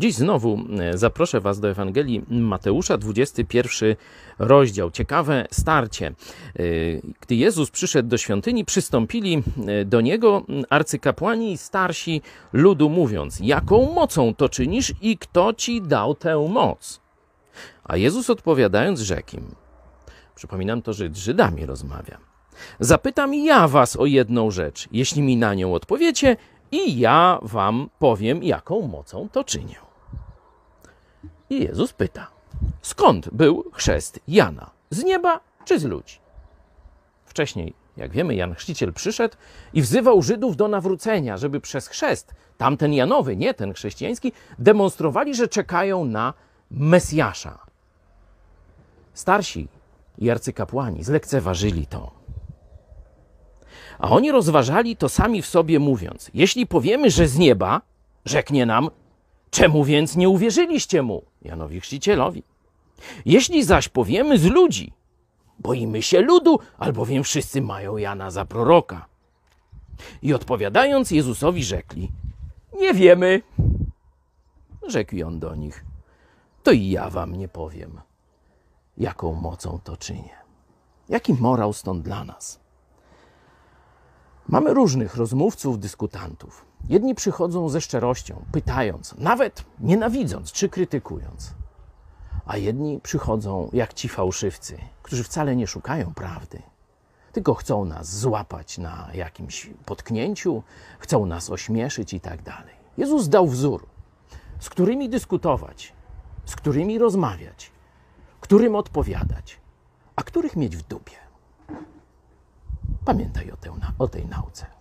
Dziś znowu e, zaproszę Was do Ewangelii Mateusza, 21 rozdział. Ciekawe starcie. E, Gdy Jezus przyszedł do świątyni, przystąpili e, do niego arcykapłani i starsi ludu, mówiąc: Jaką mocą to czynisz i kto ci dał tę moc? A Jezus odpowiadając, rzekł im: Przypominam to, że z Żydami rozmawia. Zapytam ja was o jedną rzecz. Jeśli mi na nią odpowiecie, i ja wam powiem, jaką mocą to czynię. I Jezus pyta: Skąd był chrzest Jana? Z nieba czy z ludzi? Wcześniej, jak wiemy, Jan Chrzciciel przyszedł i wzywał Żydów do nawrócenia, żeby przez chrzest, tamten Janowy, nie ten chrześcijański, demonstrowali, że czekają na Mesjasza. Starsi i arcykapłani zlekceważyli to. A oni rozważali to sami w sobie, mówiąc: Jeśli powiemy, że z nieba, rzeknie nam, czemu więc nie uwierzyliście mu, Janowi Chrzcicielowi? Jeśli zaś powiemy z ludzi, boimy się ludu, albowiem wszyscy mają Jana za proroka. I odpowiadając Jezusowi, rzekli: Nie wiemy. Rzekł on do nich: To i ja wam nie powiem, jaką mocą to czynię. Jaki morał stąd dla nas? Mamy różnych rozmówców, dyskutantów. Jedni przychodzą ze szczerością, pytając, nawet nienawidząc czy krytykując. A jedni przychodzą jak ci fałszywcy, którzy wcale nie szukają prawdy, tylko chcą nas złapać na jakimś potknięciu, chcą nas ośmieszyć i tak dalej. Jezus dał wzór, z którymi dyskutować, z którymi rozmawiać, którym odpowiadać, a których mieć w dupie. Pamiętaj o, o tej nauce.